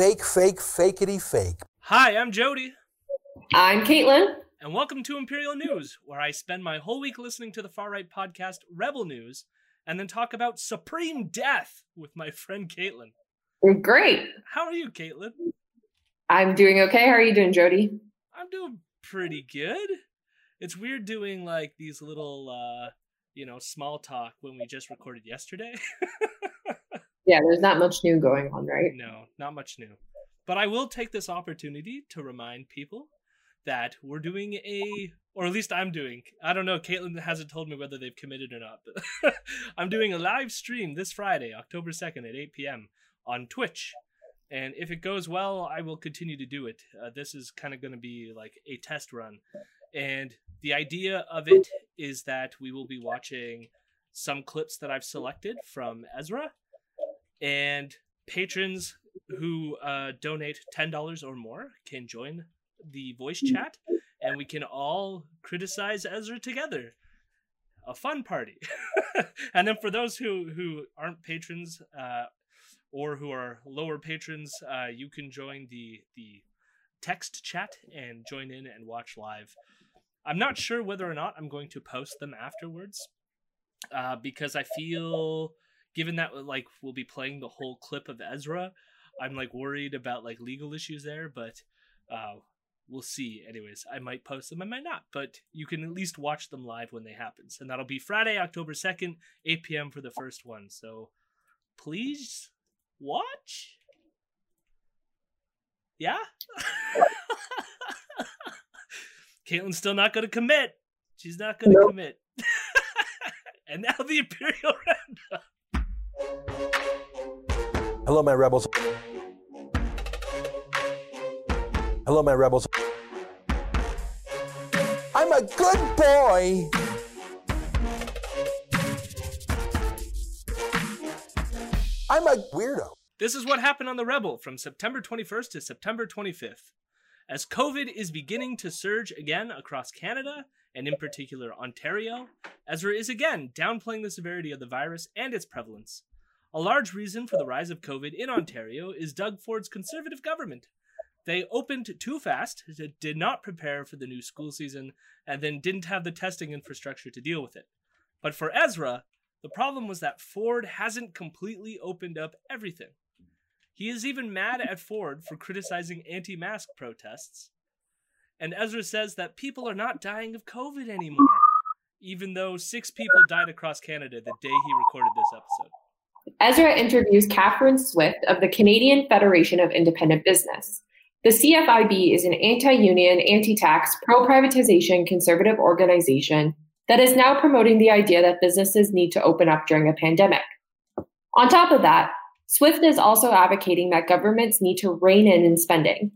fake, fake, fakeity fake. Hi, I'm Jody. I'm Caitlin. And welcome to Imperial News, where I spend my whole week listening to the far right podcast Rebel News and then talk about supreme death with my friend Caitlin. Great. How are you, Caitlin? I'm doing okay. How are you doing, Jody? I'm doing pretty good. It's weird doing like these little, uh, you know, small talk when we just recorded yesterday. yeah, there's not much new going on, right? No, not much new. But I will take this opportunity to remind people that we're doing a, or at least I'm doing. I don't know. Caitlin hasn't told me whether they've committed or not. But I'm doing a live stream this Friday, October 2nd at 8 p.m. on Twitch. And if it goes well, I will continue to do it. Uh, this is kind of going to be like a test run. And the idea of it is that we will be watching some clips that I've selected from Ezra. And patrons who uh, donate $10 or more can join the voice chat and we can all criticize Ezra together. A fun party. and then for those who who aren't patrons uh, or who are lower patrons, uh, you can join the the text chat and join in and watch live. I'm not sure whether or not I'm going to post them afterwards uh, because I feel, given that like we'll be playing the whole clip of Ezra, I'm like worried about like legal issues there. But uh, we'll see. Anyways, I might post them, I might not, but you can at least watch them live when they happen. And that'll be Friday, October 2nd, 8 p.m. for the first one. So please watch. Yeah? Caitlin's still not going to commit. She's not going to nope. commit. and now the Imperial Roundup. Hello, my rebels. Hello, my rebels. I'm a good boy. I'm a weirdo. This is what happened on The Rebel from September 21st to September 25th. As COVID is beginning to surge again across Canada, and in particular Ontario, Ezra is again downplaying the severity of the virus and its prevalence. A large reason for the rise of COVID in Ontario is Doug Ford's Conservative government, they opened too fast, did not prepare for the new school season, and then didn't have the testing infrastructure to deal with it. But for Ezra, the problem was that Ford hasn't completely opened up everything. He is even mad at Ford for criticizing anti mask protests. And Ezra says that people are not dying of COVID anymore, even though six people died across Canada the day he recorded this episode. Ezra interviews Catherine Swift of the Canadian Federation of Independent Business. The CFIB is an anti union, anti tax, pro privatization conservative organization that is now promoting the idea that businesses need to open up during a pandemic. On top of that, Swift is also advocating that governments need to rein in in spending.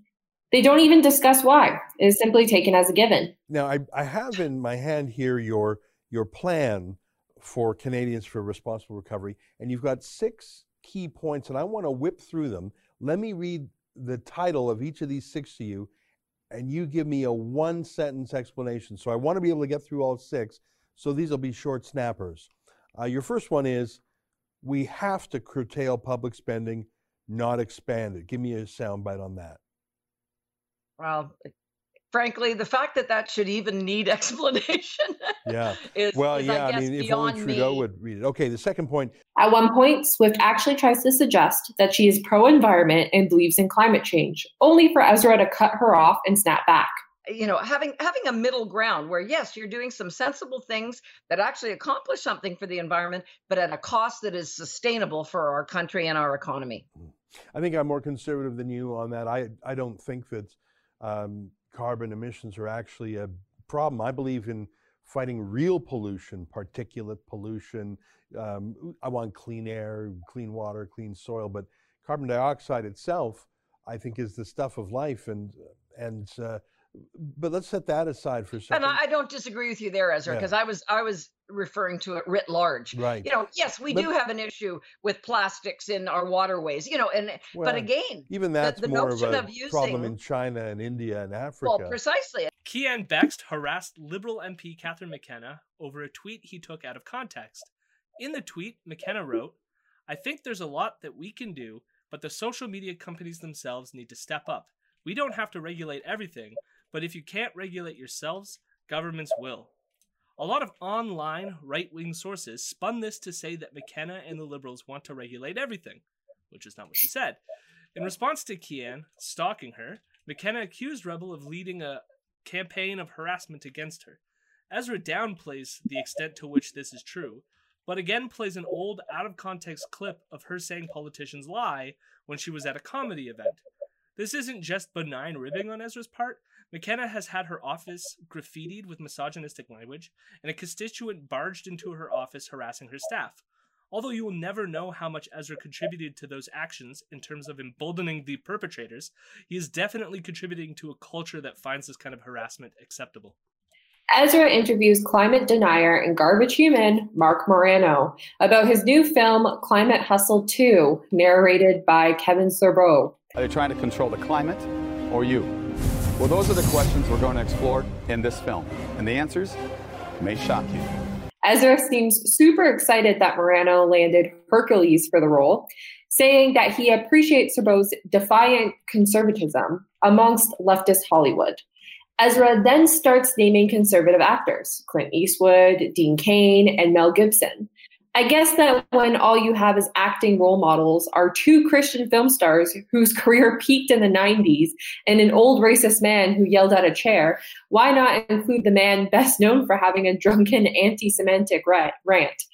They don't even discuss why. It is simply taken as a given. Now, I, I have in my hand here your, your plan for Canadians for Responsible Recovery, and you've got six key points, and I want to whip through them. Let me read the title of each of these six to you, and you give me a one sentence explanation. So I want to be able to get through all six. So these will be short snappers. Uh, your first one is we have to curtail public spending, not expand it. Give me a soundbite on that. Well, frankly, the fact that that should even need explanation. Yeah. is, well, is, yeah. I, I mean, if only Trudeau me. would read it. Okay. The second point. At one point, Swift actually tries to suggest that she is pro-environment and believes in climate change, only for Ezra to cut her off and snap back. You know, having having a middle ground where yes, you're doing some sensible things that actually accomplish something for the environment, but at a cost that is sustainable for our country and our economy. I think I'm more conservative than you on that. I I don't think that. Um, carbon emissions are actually a problem. I believe in fighting real pollution, particulate pollution. Um, I want clean air, clean water, clean soil, but carbon dioxide itself, I think, is the stuff of life. And and uh, but let's set that aside for a second. And I don't disagree with you there, Ezra, because yeah. I was I was referring to it writ large. Right. You know, yes, we but, do have an issue with plastics in our waterways. You know, and well, but again, even that's the, the more of a of using, problem in China and India and Africa. Well, precisely. Keean Bexte harassed Liberal MP Catherine McKenna over a tweet he took out of context. In the tweet, McKenna wrote, "I think there's a lot that we can do." but the social media companies themselves need to step up. We don't have to regulate everything, but if you can't regulate yourselves, governments will. A lot of online right wing sources spun this to say that McKenna and the Liberals want to regulate everything, which is not what she said. In response to Keean stalking her, McKenna accused Rebel of leading a campaign of harassment against her. Ezra downplays the extent to which this is true, but again plays an old, out of context clip of her saying politicians lie when she was at a comedy event. This isn't just benign ribbing on Ezra's part. McKenna has had her office graffitied with misogynistic language, and a constituent barged into her office harassing her staff. Although you will never know how much Ezra contributed to those actions in terms of emboldening the perpetrators, he is definitely contributing to a culture that finds this kind of harassment acceptable. Ezra interviews climate denier and garbage human Marc Morano about his new film Climate Hustle 2, narrated by Kevin Sorbo. Are they trying to control the climate or you? Well, those are the questions we're going to explore in this film. And the answers may shock you. Ezra seems super excited that Morano landed Hercules for the role, saying that he appreciates Sorbo's defiant conservatism amongst leftist Hollywood. Ezra then starts naming conservative actors Clint Eastwood, Dean Cain, and Mel Gibson. I guess that when all you have as acting role models are two Christian film stars whose career peaked in the 90s and an old racist man who yelled at a chair, why not include the man best known for having a drunken anti Semitic rant?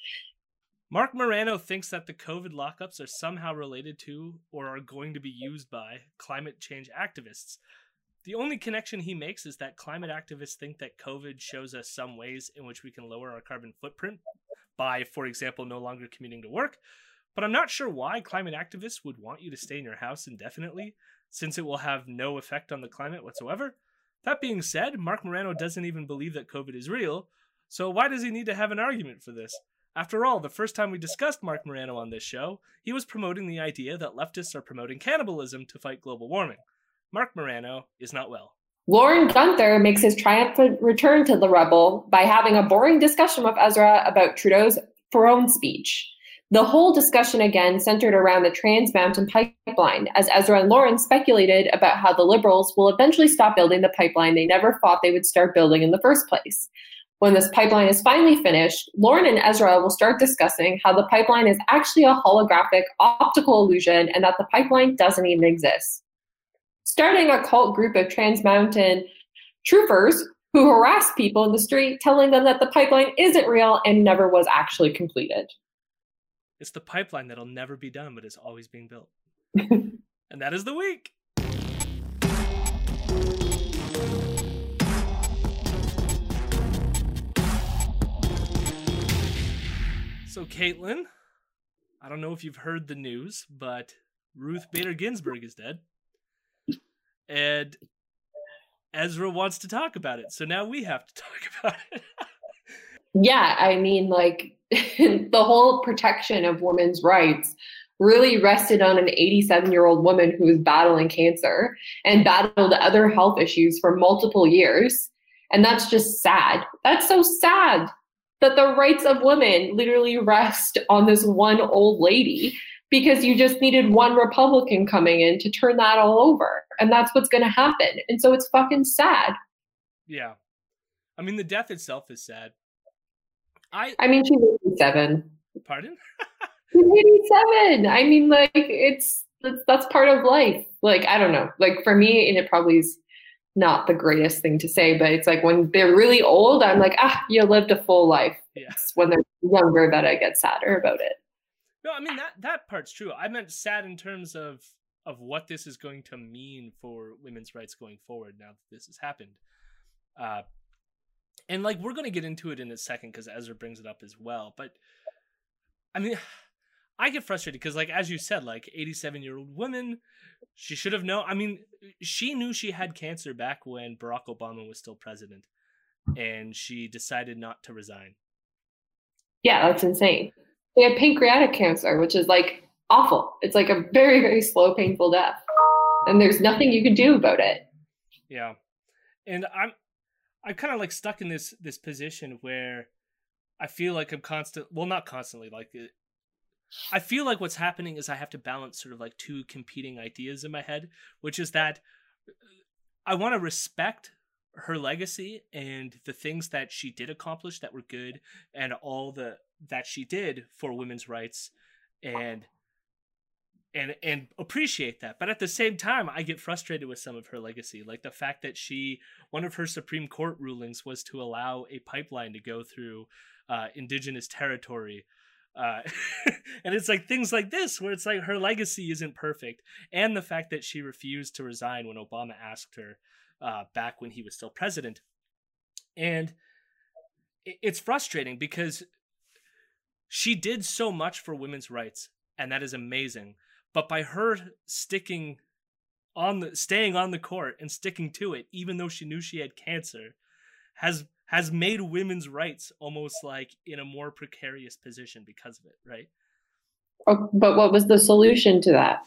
Marc Morano thinks that the COVID lockups are somehow related to or are going to be used by climate change activists. The only connection he makes is that climate activists think that COVID shows us some ways in which we can lower our carbon footprint by, for example, no longer commuting to work. But I'm not sure why climate activists would want you to stay in your house indefinitely, since it will have no effect on the climate whatsoever. That being said, Marc Morano doesn't even believe that COVID is real, so why does he need to have an argument for this? After all, the first time we discussed Marc Morano on this show, he was promoting the idea that leftists are promoting cannibalism to fight global warming. Marc Morano is not well. Lorne Gunter makes his triumphant return to the Rebel by having a boring discussion with Ezra about Trudeau's throne speech. The whole discussion again centered around the Trans Mountain Pipeline, as Ezra and Lorne speculated about how the Liberals will eventually stop building the pipeline they never thought they would start building in the first place. When this pipeline is finally finished, Lorne and Ezra will start discussing how the pipeline is actually a holographic optical illusion and that the pipeline doesn't even exist starting a cult group of Trans Mountain troopers who harass people in the street, telling them that the pipeline isn't real and never was actually completed. It's the pipeline that'll never be done, but is always being built. and that is the week. So, Caitlin, I don't know if you've heard the news, but Ruth Bader Ginsburg is dead and Ezra wants to talk about it. So now we have to talk about it. yeah, I mean, like the whole protection of women's rights really rested on an 87 year old woman who was battling cancer and battled other health issues for multiple years. And that's just sad. That's so sad that the rights of women literally rest on this one old lady because you just needed one Republican coming in to turn that all over. And that's what's going to happen. And so it's fucking sad. Yeah. I mean, the death itself is sad. I I mean, she's 87. Pardon? she's 87. I mean, like, it's, that's part of life. Like, I don't know. Like, for me, and it probably is not the greatest thing to say, but it's like when they're really old, I'm like, ah, you lived a full life. Yeah. When they're younger that I get sadder about it. No, I mean that that part's true. I meant sad in terms of of what this is going to mean for women's rights going forward now that this has happened. Uh, and like we're going to get into it in a second because Ezra brings it up as well. But I mean, I get frustrated because, like as you said, like 87 year old woman, she should have known. I mean, she knew she had cancer back when Barack Obama was still president, and she decided not to resign. Yeah, that's insane. They had pancreatic cancer, which is like awful. It's like a very, very slow, painful death. And there's nothing you can do about it. Yeah. And I'm I'm kind of like stuck in this this position where I feel like I'm constant well not constantly like uh, I feel like what's happening is I have to balance sort of like two competing ideas in my head, which is that uh, I want to respect her legacy and the things that she did accomplish that were good and all the that she did for women's rights and and and appreciate that. But at the same time i get frustrated with some of her legacy like the fact that she one of her supreme court rulings was to allow a pipeline to go through uh, indigenous territory uh, and it's like things like this where it's like her legacy isn't perfect and the fact that she refused to resign when obama asked her uh, back when he was still president. And it's frustrating because she did so much for women's rights and that is amazing. But by her sticking on the staying on the court and sticking to it even though she knew she had cancer has has made women's rights almost like in a more precarious position because of it right? Oh, but what was the solution to that?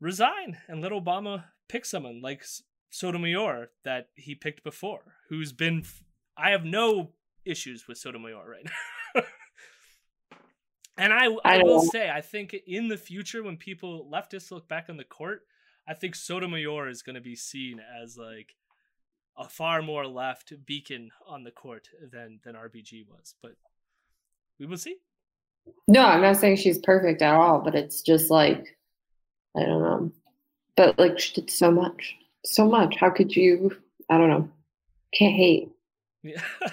Resign and let obama pick someone like sotomayor that he picked before who's been i have no issues with sotomayor right now And I, I, I will say, I think in the future, when people leftists look back on the court, I think Sotomayor is going to be seen as like a far more left beacon on the court than than RBG was. But we will see. No, I'm not saying she's perfect at all, but it's just like I don't know. But like she did so much, so much. How could you? I don't know. Can't hate. Yeah.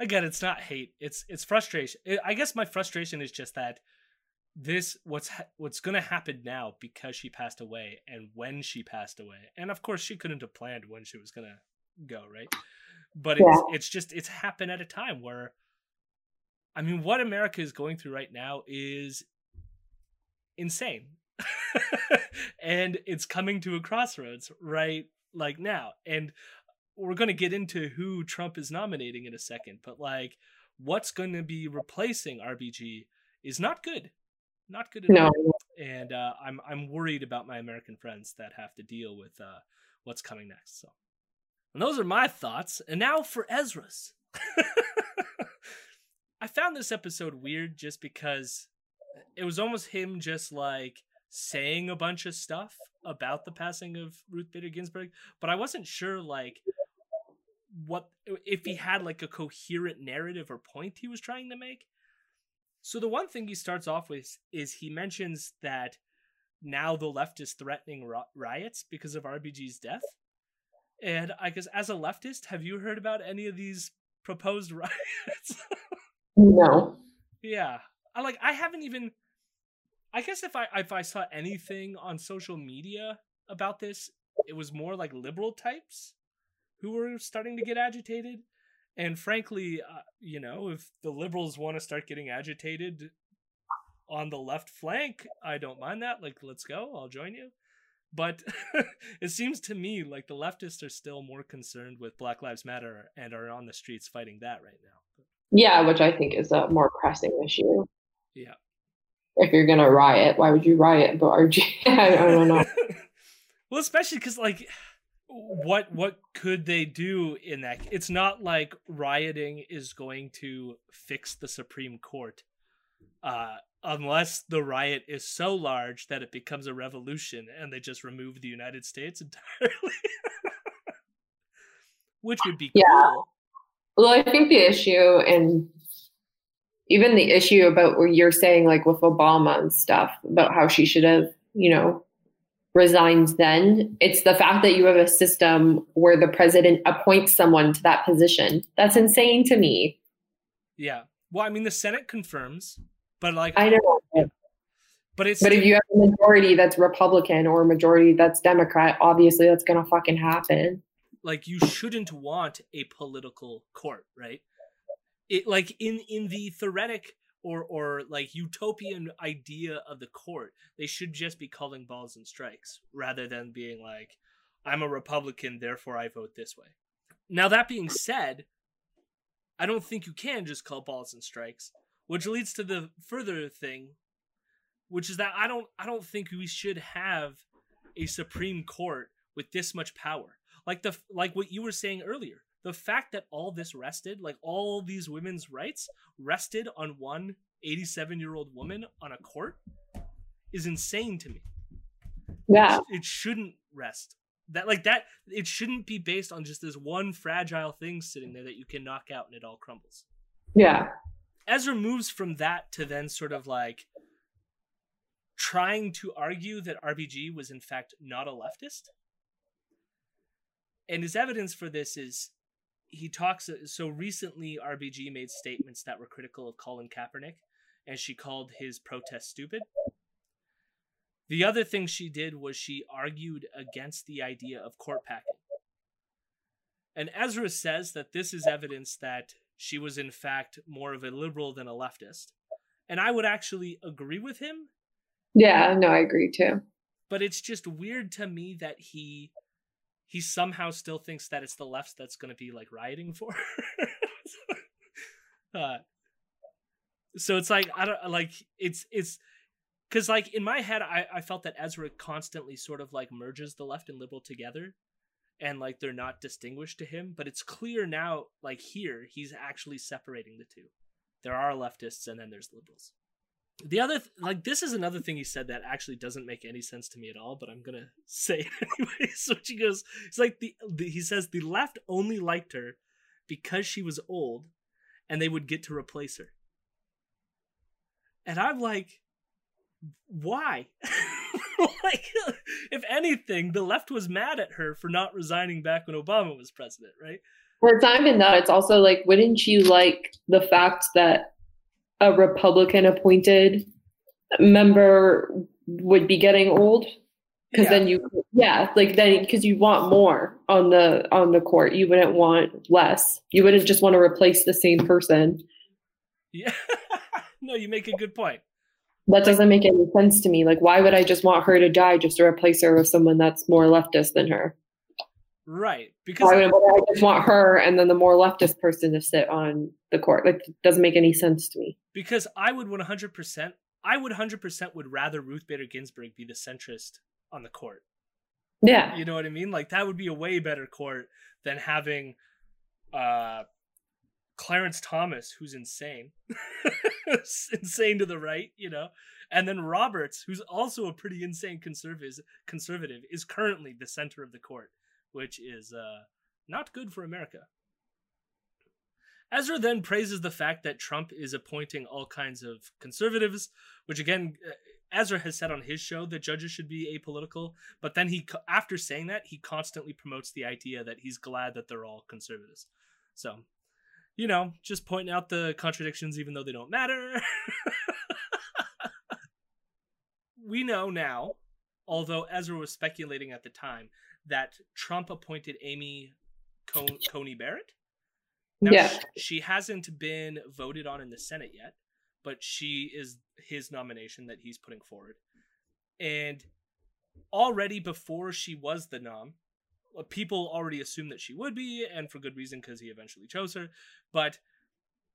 again it's not hate it's it's frustration i guess my frustration is just that this what's ha- what's going to happen now because she passed away and when she passed away and of course she couldn't have planned when she was going to go right but it's it's just it's happened at a time where i mean what america is going through right now is insane and it's coming to a crossroads right like now and we're going to get into who Trump is nominating in a second, but like what's going to be replacing RBG is not good. Not good at no. all. And uh, I'm I'm worried about my American friends that have to deal with uh, what's coming next. So, and those are my thoughts. And now for Ezra's. I found this episode weird just because it was almost him just like saying a bunch of stuff about the passing of Ruth Bader Ginsburg, but I wasn't sure like what if he had like a coherent narrative or point he was trying to make. So the one thing he starts off with is he mentions that now the left is threatening riots because of RBG's death. And I guess as a leftist, have you heard about any of these proposed riots? no. Yeah. I like I haven't even I guess if I if I saw anything on social media about this, it was more like liberal types who were starting to get agitated. And frankly, uh, you know, if the liberals want to start getting agitated on the left flank, I don't mind that. Like, let's go, I'll join you. But it seems to me like the leftists are still more concerned with Black Lives Matter and are on the streets fighting that right now. Yeah, which I think is a more pressing issue. Yeah. If you're to riot, why would you riot? But RG, I don't know. well, especially because, like, what what could they do in that it's not like rioting is going to fix the supreme court uh unless the riot is so large that it becomes a revolution and they just remove the united states entirely which would be yeah cool. well i think the issue and even the issue about what you're saying like with obama and stuff about how she should have you know resigns then. It's the fact that you have a system where the president appoints someone to that position. That's insane to me. Yeah. Well, I mean, the Senate confirms, but like I know. But it's but if you have a majority that's Republican or a majority that's Democrat, obviously that's gonna fucking happen. Like you shouldn't want a political court, right? It like in in the theoretic or or like utopian idea of the court they should just be calling balls and strikes rather than being like i'm a republican therefore i vote this way. Now that being said i don't think you can just call balls and strikes which leads to the further thing which is that i don't i don't think we should have a supreme court with this much power. Like the like what you were saying earlier the fact that all this rested, like all these women's rights, rested on one 87 year old woman on a court is insane to me. Yeah. It shouldn't rest. That like that it shouldn't be based on just this one fragile thing sitting there that you can knock out and it all crumbles. Yeah. Ezra moves from that to then sort of like trying to argue that RBG was in fact not a leftist. And his evidence for this is he talks uh, so recently RBG made statements that were critical of Colin Kaepernick and she called his protest stupid. The other thing she did was she argued against the idea of court packing. And Ezra says that this is evidence that she was, in fact, more of a liberal than a leftist. And I would actually agree with him. Yeah, no, I agree too. But it's just weird to me that he he somehow still thinks that it's the left that's going to be like rioting for. uh, so it's like I don't like it's it's because like in my head I, I felt that ezra constantly sort of like merges the left and liberal together and like they're not distinguished to him but it's clear now like here he's actually separating the two there are leftists and then there's liberals the other th- like this is another thing he said that actually doesn't make any sense to me at all but i'm gonna say it anyway so she goes it's like the, the he says the left only liked her because she was old and they would get to replace her and i'm like why? like, if anything, the left was mad at her for not resigning back when Obama was president, right? Well, it's not even that. It's also like, wouldn't you like the fact that a Republican appointed member would be getting old? Because Yeah. then you, yeah, like then because you want more on the on the court, you wouldn't want less. You wouldn't just want to replace the same person. Yeah. no, you make a good point. That doesn't make any sense to me. Like, why would I just want her to die just to replace her with someone that's more leftist than her? Right. Because would would I just want her and then the more leftist person to sit on the court? Like, it doesn't make any sense to me. because I would 100% I would 100% would rather Ruth Bader Ginsburg be the centrist on the court. Yeah. You know what I mean? Like that would be a way better court than having uh Clarence Thomas, who's insane. insane to the right, you know. And then Roberts, who's also a pretty insane conservative conservative, is currently the center of the court, which is uh not good for America. Ezra then praises the fact that Trump is appointing all kinds of conservatives, which again, uh, Ezra has said on his show that judges should be apolitical. But then he, after saying that, he constantly promotes the idea that he's glad that they're all conservatives. So, you know, just pointing out the contradictions, even though they don't matter. we know now, although Ezra was speculating at the time, that Trump appointed Amy Con- Coney Barrett. Now, Yeah. sh- she hasn't been voted on in the Senate yet, but she is his nomination that he's putting forward. And already before she was the nom, uh, people already assumed that she would be, and for good reason because he eventually chose her. But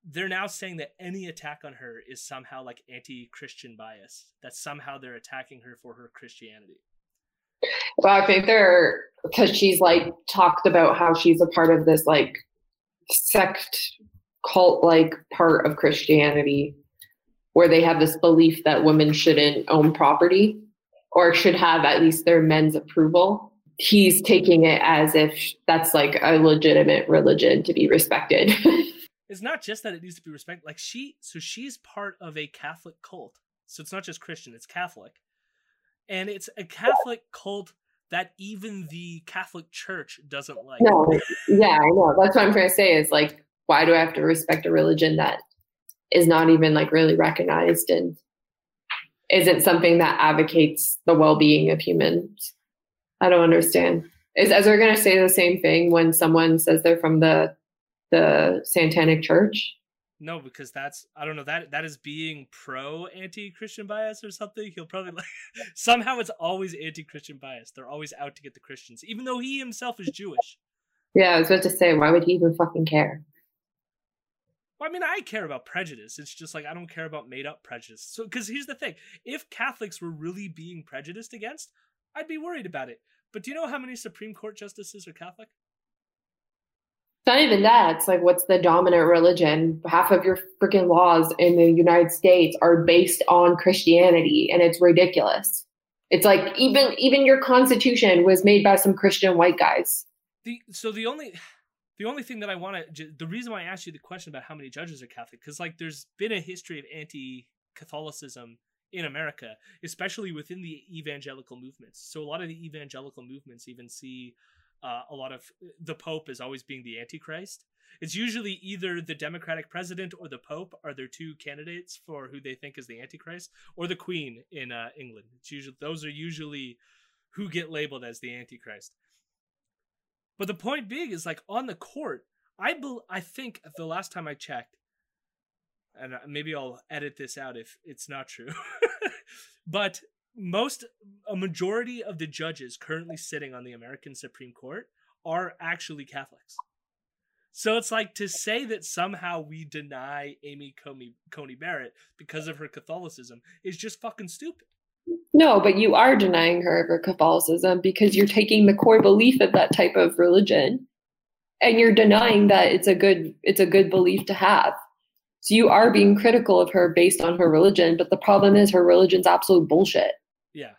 they're now saying that any attack on her is somehow like anti-Christian bias. That somehow they're attacking her for her Christianity. Well, I think they're because she's like talked about how she's a part of this like sect cult like part of Christianity where they have this belief that women shouldn't own property or should have at least their men's approval. He's taking it as if that's like a legitimate religion to be respected. It's not just that it needs to be respected. Like she, so she's part of a Catholic cult. So it's not just Christian; it's Catholic, and it's a Catholic cult that even the Catholic Church doesn't like. no, yeah, I know. That's what I'm trying to say is like, why do I have to respect a religion that is not even like really recognized and isn't something that advocates the well-being of humans? I don't understand. Is Ezra going to say the same thing when someone says they're from the the Santanic Church? No, because that's I don't know that that is being pro anti-Christian bias or something. He'll probably like somehow it's always anti-Christian bias. They're always out to get the Christians, even though he himself is Jewish. Yeah, I was about to say, why would he even fucking care? Well, I mean, I care about prejudice. It's just like I don't care about made up prejudice. So, because here's the thing: if Catholics were really being prejudiced against, I'd be worried about it. But do you know how many Supreme Court justices are Catholic? Not even that. It's like, what's the dominant religion? Half of your freaking laws in the United States are based on Christianity, and it's ridiculous. It's like even even your Constitution was made by some Christian white guys. The so the only the only thing that I want to the reason why I asked you the question about how many judges are Catholic because like there's been a history of anti-Catholicism in America, especially within the evangelical movements. So a lot of the evangelical movements even see uh, a lot of the Pope as always being the Antichrist. It's usually either the Democratic president or the Pope are their two candidates for who they think is the Antichrist, or the Queen in uh, England. It's usually those are usually who get labeled as the Antichrist. But the point being is like on the court, I be, I think the last time I checked, and uh, maybe I'll edit this out if it's not true, but most a majority of the judges currently sitting on the American Supreme Court are actually Catholics. So it's like to say that somehow we deny Amy Coney, Coney Barrett because of her Catholicism is just fucking stupid. No, but you are denying her of her Catholicism because you're taking the core belief of that type of religion and you're denying that it's a good it's a good belief to have. So you are being critical of her based on her religion, but the problem is her religion's absolute bullshit. Yeah.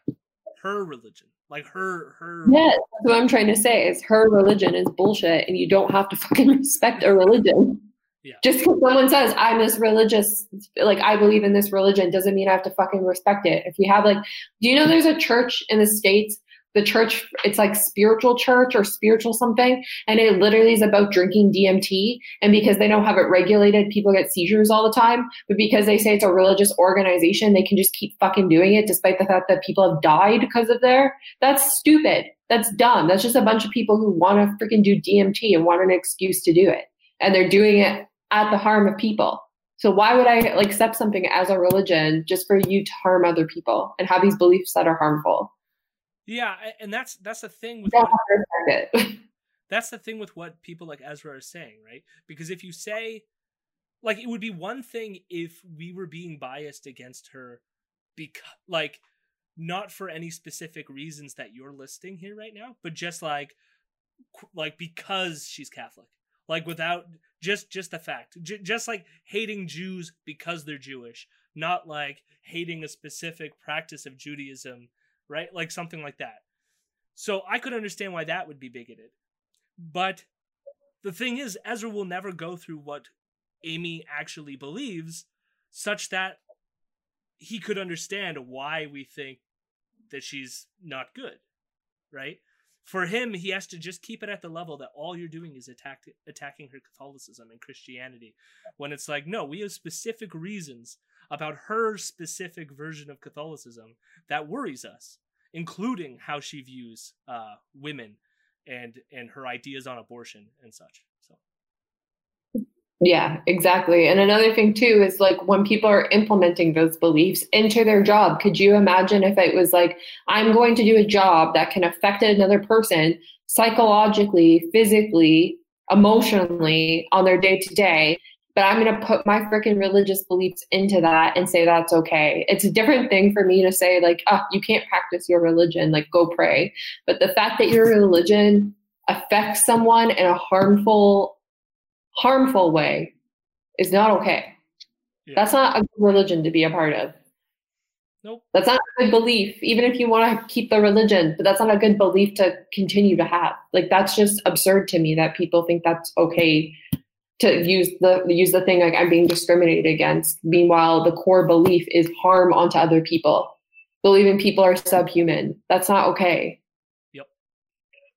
Her religion. Like her her Yes, that's what I'm trying to say is her religion is bullshit and you don't have to fucking respect a religion. Yeah. Just because someone says I'm this religious, like I believe in this religion, doesn't mean I have to fucking respect it. If we have like, do you know there's a church in the states the church it's like spiritual church or spiritual something and it literally is about drinking dmt and because they don't have it regulated people get seizures all the time. But because they say it's a religious organization they can just keep fucking doing it despite the fact that people have died because of their that's stupid. That's dumb. That's just a bunch of people who want to freaking do dmt and want an excuse to do it. And they're doing it at the harm of people. So why would i like accept something as a religion just for you to harm other people and have these beliefs that are harmful yeah, and that's that's the thing with what, that's the thing with what people like Ezra are saying, right? Because if you say like it would be one thing if we were being biased against her because like not for any specific reasons that you're listing here right now, but just like like because she's Catholic. Like without just just the fact. J- just like hating Jews because they're Jewish, not like hating a specific practice of Judaism right? Like something like that. So I could understand why that would be bigoted. But the thing is, Ezra will never go through what Amy actually believes, such that he could understand why we think that she's not good, right? For him, he has to just keep it at the level that all you're doing is attack, attacking her Catholicism and Christianity. When it's like, no, we have specific reasons about her specific version of Catholicism that worries us, including how she views uh, women and and her ideas on abortion and such. So. Yeah, exactly. And another thing too is like when people are implementing those beliefs into their job, could you imagine if it was like, I'm going to do a job that can affect another person psychologically, physically, emotionally on their day to day, but I'm going to put my freaking religious beliefs into that and say that's okay. It's a different thing for me to say, like, oh, you can't practice your religion, like, go pray. But the fact that your religion affects someone in a harmful, harmful way is not okay. Yeah. That's not a good religion to be a part of. Nope. That's not a good belief, even if you want to keep the religion, but that's not a good belief to continue to have. Like, that's just absurd to me that people think that's okay to use the use the thing like I'm being discriminated against. Meanwhile, the core belief is harm onto other people. Believing people are subhuman. That's not okay. Yep.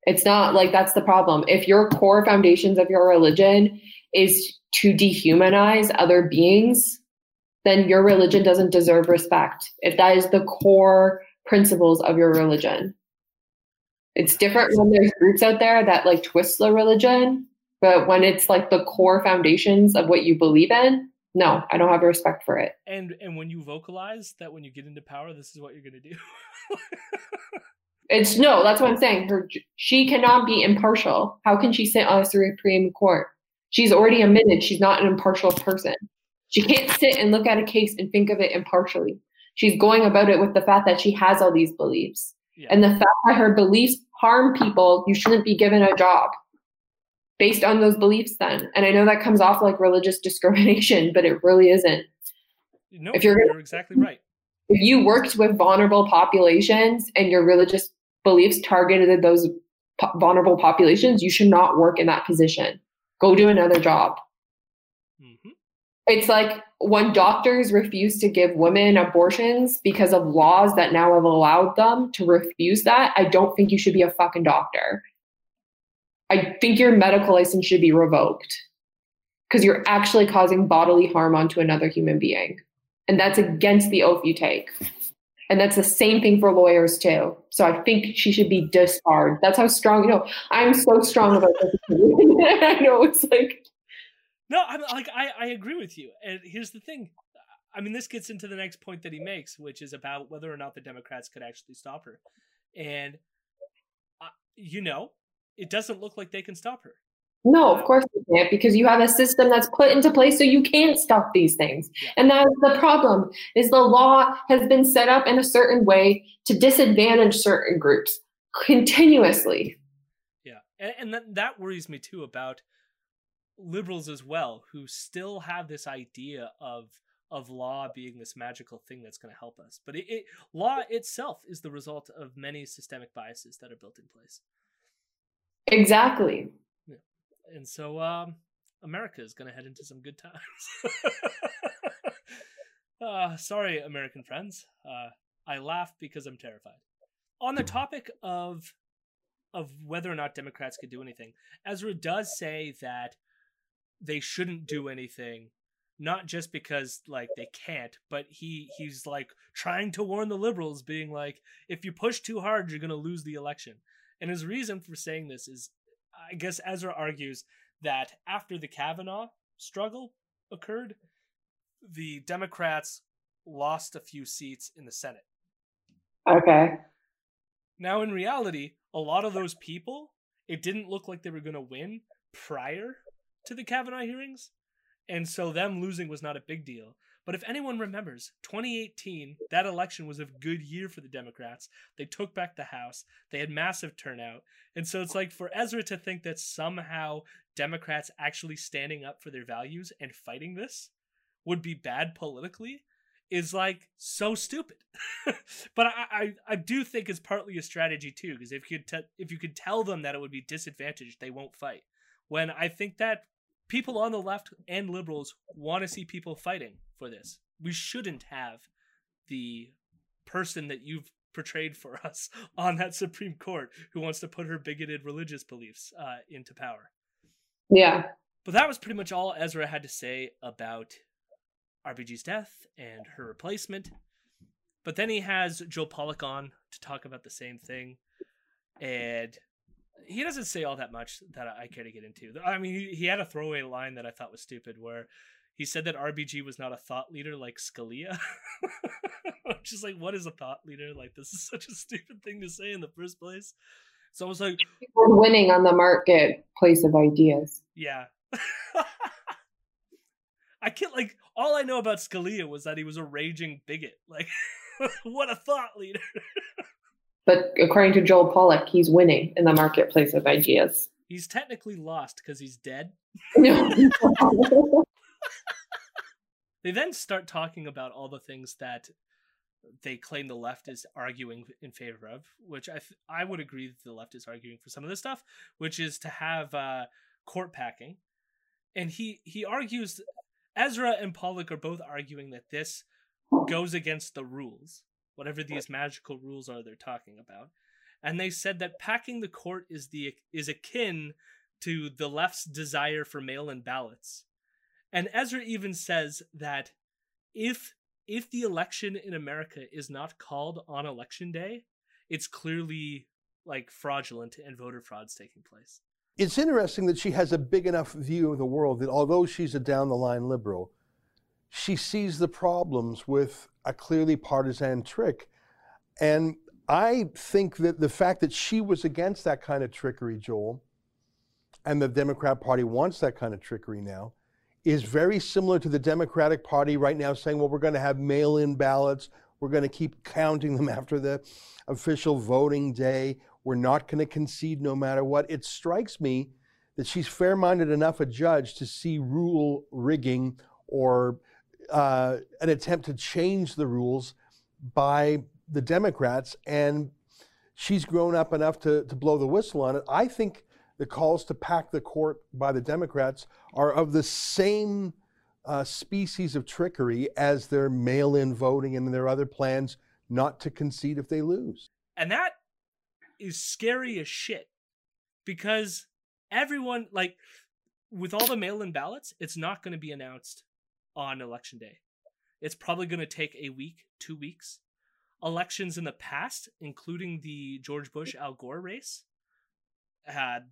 It's not like that's the problem. If your core foundations of your religion is to dehumanize other beings, then your religion doesn't deserve respect. If that is the core principles of your religion. It's different when there's groups out there that like twist the religion but when it's like the core foundations of what you believe in, no, I don't have respect for it. And and when you vocalize that when you get into power, this is what you're gonna do. it's no, that's what I'm saying. Her she cannot be impartial. How can she sit on a Supreme Court? She's already admitted she's not an impartial person. She can't sit and look at a case and think of it impartially. She's going about it with the fact that she has all these beliefs. Yeah. And the fact that her beliefs harm people, you shouldn't be given a job. Based on those beliefs then. And I know that comes off like religious discrimination, but it really isn't. No, If you're you're, exactly right. If you worked with vulnerable populations and your religious beliefs targeted those po- vulnerable populations, you should not work in that position. Go do another job. hmm It's like when doctors refuse to give women abortions because of laws that now have allowed them to refuse that, I don't think you should be a fucking doctor. I think your medical license should be revoked because you're actually causing bodily harm onto another human being. And that's against the oath you take. And that's the same thing for lawyers too. So I think she should be disbarred. That's how strong, you know, I'm so strong about this. I know it's like, No, I'm like I, I agree with you. And here's the thing. I mean, this gets into the next point that he makes, which is about whether or not the Democrats could actually stop her. And uh, you know, it doesn't look like they can stop her. No, of course you can't because you have a system that's put into place so you can't stop these things. And that's the problem is the law has been set up in a certain way to disadvantage certain groups continuously. Yeah, and, and that that worries me too about liberals as well, who still have this idea of of law being this magical thing that's going to help us. But it, it law itself is the result of many systemic biases that are built in place. Exactly. And so um, America is going to head into some good times. uh, sorry, American friends. Uh, I laugh because I'm terrified. On the topic of of whether or not Democrats could do anything, Ezra does say that they shouldn't do anything, not just because like they can't, but he he's like trying to warn the liberals, being like, if you push too hard, you're going to lose the election. And his reason for saying this is I guess Ezra argues that after the Kavanaugh struggle occurred, the Democrats lost a few seats in the Senate. Okay. Now, in reality, a lot of those people, it didn't look like they were going to win prior to the Kavanaugh hearings. And so them losing was not a big deal. But if anyone remembers, 2018, that election was a good year for the Democrats. They took back the House, they had massive turnout. And so it's like for Ezra to think that somehow Democrats actually standing up for their values and fighting this would be bad politically is like so stupid. but I, I I do think it's partly a strategy too, because if you if you could tell them that it would be disadvantaged, they won't fight. When I think that people on the left and liberals want to see people fighting for this. We shouldn't have the person that you've portrayed for us on that Supreme Court who wants to put her bigoted religious beliefs uh, into power. Yeah. But that was pretty much all Ezra had to say about RBG's death and her replacement. But then he has Joe Pollak on to talk about the same thing. And he doesn't say all that much that I care to get into. I mean, he, he had a throwaway line that I thought was stupid where he said that RBG was not a thought leader like Scalia. I'm just like, what is a thought leader? Like, this is such a stupid thing to say in the first place. So I was like, We're winning on the marketplace of ideas. yeah. I can't like all I know about Scalia was that he was a raging bigot. Like what a thought leader. But according to Joel Pollak, he's winning in the marketplace of ideas. He's technically lost because he's dead. No. They then start talking about all the things that they claim the left is arguing in favor of, which I th- I would agree that the left is arguing for some of this stuff, which is to have uh, court packing, and he he argues Ezra and Pollak are both arguing that this goes against the rules, whatever these magical rules are they're talking about, and they said that packing the court is the is akin to the left's desire for mail-in ballots. And Ezra even says that if if the election in America is not called on election day, it's clearly like fraudulent and voter fraud's taking place. It's interesting that she has a big enough view of the world that although she's a down the line liberal, she sees the problems with a clearly partisan trick. And I think that the fact that she was against that kind of trickery, Joel, and the Democrat Party wants that kind of trickery now, is very similar to the Democratic Party right now saying, well, we're going to have mail in ballots. We're going to keep counting them after the official voting day. We're not going to concede no matter what. It strikes me that she's fair-minded enough a judge to see rule rigging or uh, an attempt to change the rules by the Democrats, and she's grown up enough to, to blow the whistle on it. I think the calls to pack the court by the Democrats are of the same uh, species of trickery as their mail in voting and their other plans not to concede if they lose. And that is scary as shit because everyone, like, with all the mail in ballots, it's not going to be announced on election day. It's probably going to take a week, two weeks. Elections in the past, including the George Bush Al Gore race,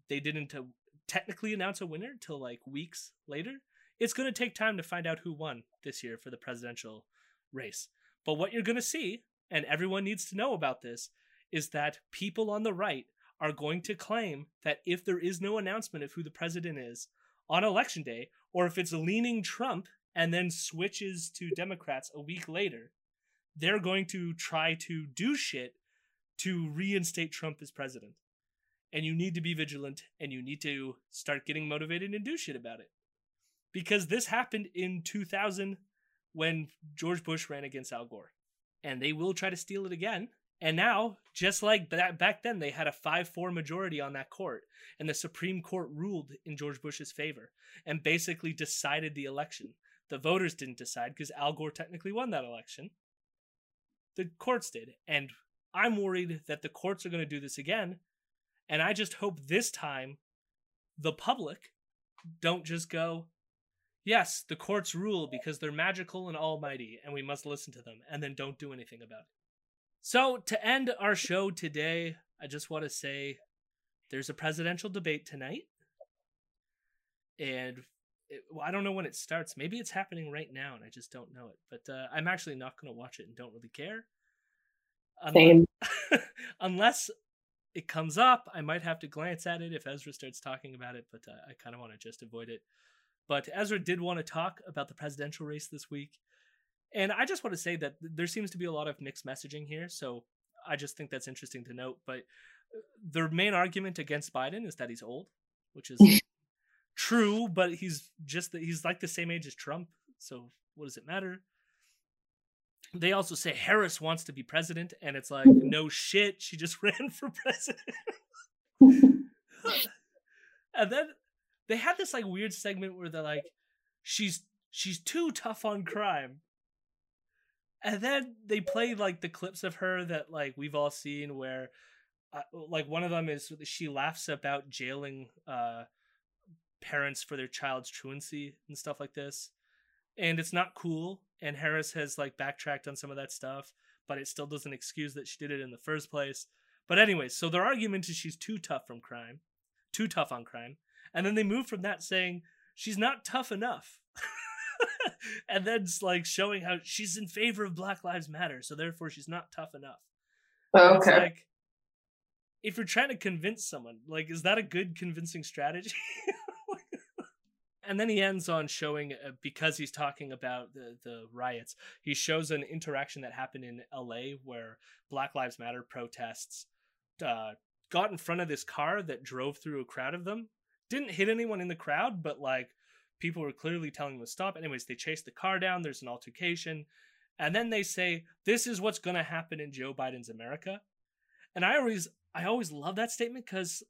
they didn't uh, technically announce a winner till like weeks later. It's going to take time to find out who won this year for the presidential race. But what you're going to see, and everyone needs to know about this, is that people on the right are going to claim that if there is no announcement of who the president is on election day, or if it's leaning Trump and then switches to Democrats a week later, they're going to try to do shit to reinstate Trump as president. And you need to be vigilant and you need to start getting motivated and do shit about it. Because this happened in 2000 when George Bush ran against Al Gore. And they will try to steal it again. And now, just like that back then, they had a 5 4 majority on that court. And the Supreme Court ruled in George Bush's favor and basically decided the election. The voters didn't decide because Al Gore technically won that election. The courts did. And I'm worried that the courts are going to do this again. And I just hope this time the public don't just go, yes, the courts rule because they're magical and almighty and we must listen to them, and then don't do anything about it. So, to end our show today, I just want to say there's a presidential debate tonight. And it, well, I don't know when it starts. Maybe it's happening right now and I just don't know it. But uh, I'm actually not going to watch it and don't really care. Same. Unless it comes up, I might have to glance at it if Ezra starts talking about it, but uh, I kind of want to just avoid it. But Ezra did want to talk about the presidential race this week. And I just want to say that there seems to be a lot of mixed messaging here. So I just think that's interesting to note. But uh, the main argument against Biden is that he's old, which is true, but he's just he's like the same age as Trump. So what does it matter? They also say Harris wants to be president, and it's like, no shit, she just ran for president. and then they had this like weird segment where they're like, she's she's too tough on crime. And then they play like the clips of her that like we've all seen where uh, like one of them is she laughs about jailing uh parents for their child's truancy and stuff like this. And it's not cool. And Harris has like backtracked on some of that stuff, but it still doesn't excuse that she did it in the first place. But anyways, so their argument is she's too tough from crime, too tough on crime. And then they move from that saying she's not tough enough. and then it's like showing how she's in favor of Black Lives Matter, so therefore she's not tough enough. Oh, okay. Like, if you're trying to convince someone, like, is that a good convincing strategy? and then he ends on showing uh, because he's talking about the the riots he shows an interaction that happened in LA where black lives matter protests uh, got in front of this car that drove through a crowd of them. Didn't hit anyone in the crowd but like people were clearly telling them to stop. Anyways they chase the car down there's an altercation and then they say this is what's going to happen in Joe Biden's America. And I always I always love that statement cuz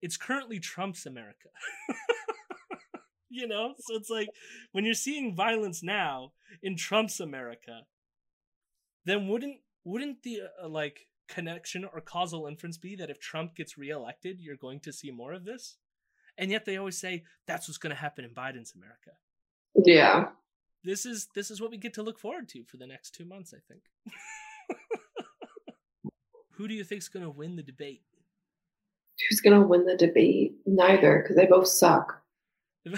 it's currently Trump's America you know so it's like when you're seeing violence now in trump's america then wouldn't wouldn't the uh, like connection or causal inference be that if trump gets reelected you're going to see more of this and yet they always say that's what's going to happen in biden's america Yeah. this is this is what we get to look forward to for the next two months i think who do you think's going to win the debate Who's going to win the debate? Neither, because they both suck.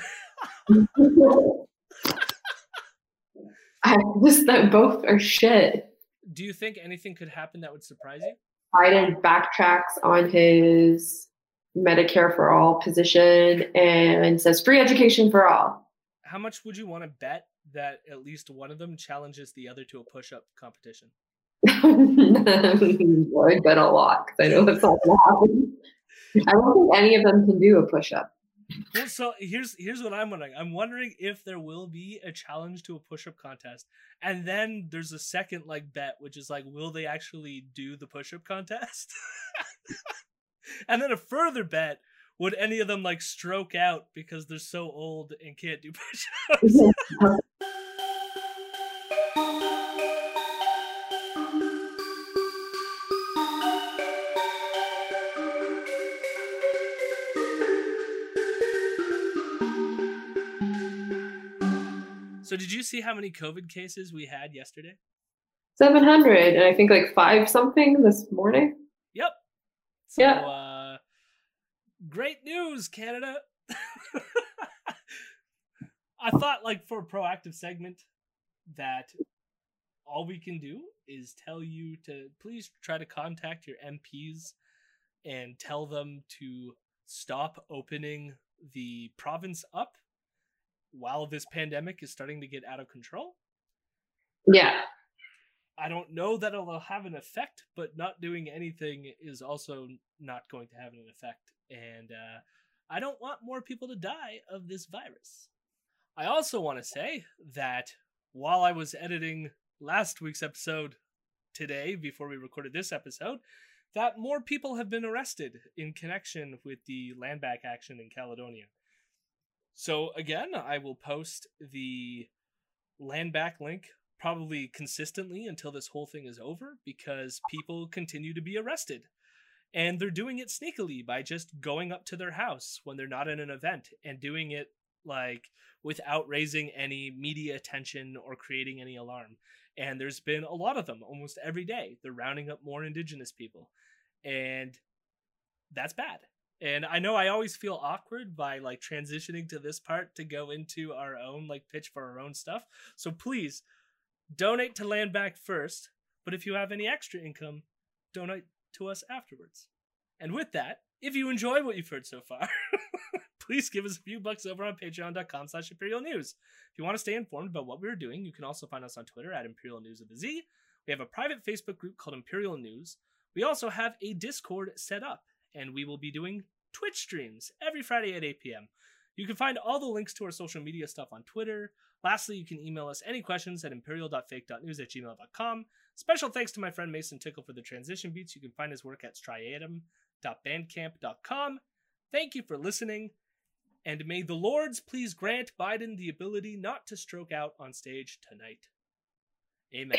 I just that both are shit. do you think anything could happen that would surprise you Biden backtracks on his Medicare for all position and says free education for all. how much would you want to bet that at least one of them challenges the other to a push-up competition I bet a lot because I know that's not going to happen. I don't think any of them can do a push up. Well, so here's here's what I'm wondering. I'm wondering if there will be a challenge to a push-up contest, and then there's a second like bet, which is like, will they actually do the push-up contest? and then a further bet, would any of them like stroke out because they're so old and can't do push-ups? Uh, So did you see how many COVID cases we had yesterday? 700, and I think like five something this morning. Yep. So, Yeah. Uh, great news, Canada. I thought, like, for a proactive segment, that all we can do is tell you to please try to contact your MPs and tell them to stop opening the province up while this pandemic is starting to get out of control. Yeah. I don't know that it'll have an effect, but not doing anything is also not going to have an effect. And uh, I don't want more people to die of this virus. I also want to say that while I was editing last week's episode today, before we recorded this episode, that more people have been arrested in connection with the land back action in Caledonia. So, again, I will post the land back link probably consistently until this whole thing is over because people continue to be arrested. And they're doing it sneakily by just going up to their house when they're not in an event and doing it like without raising any media attention or creating any alarm. And there's been a lot of them almost every day. They're rounding up more indigenous people. And that's bad. And I know I always feel awkward by like transitioning to this part to go into our own like pitch for our own stuff. So please donate to land back first, but if you have any extra income, donate to us afterwards. And with that, if you enjoy what you've heard so far, please give us a few bucks over on patreon.com slash imperial news. If you want to stay informed about what we're doing, you can also find us on Twitter at Imperial News of the Z. We have a private Facebook group called Imperial News. We also have a Discord set up, and we will be doing Twitch streams every Friday at 8 p.m. You can find all the links to our social media stuff on Twitter. Lastly, you can email us any questions at imperial.fake.news at gmail.com. Special thanks to my friend Mason Tickle for the transition beats. You can find his work at striatum.bandcamp.com. Thank you for listening, and may the Lords please grant Biden the ability not to stroke out on stage tonight. Amen.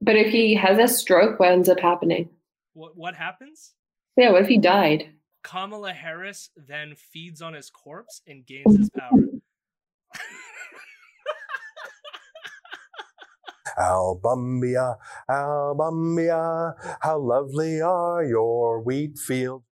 But if he has a stroke, what ends up happening? What what happens? Yeah, what if he died? Kamala Harris then feeds on his corpse and gains his power. Albumbia, Albumbia, how lovely are your wheat fields.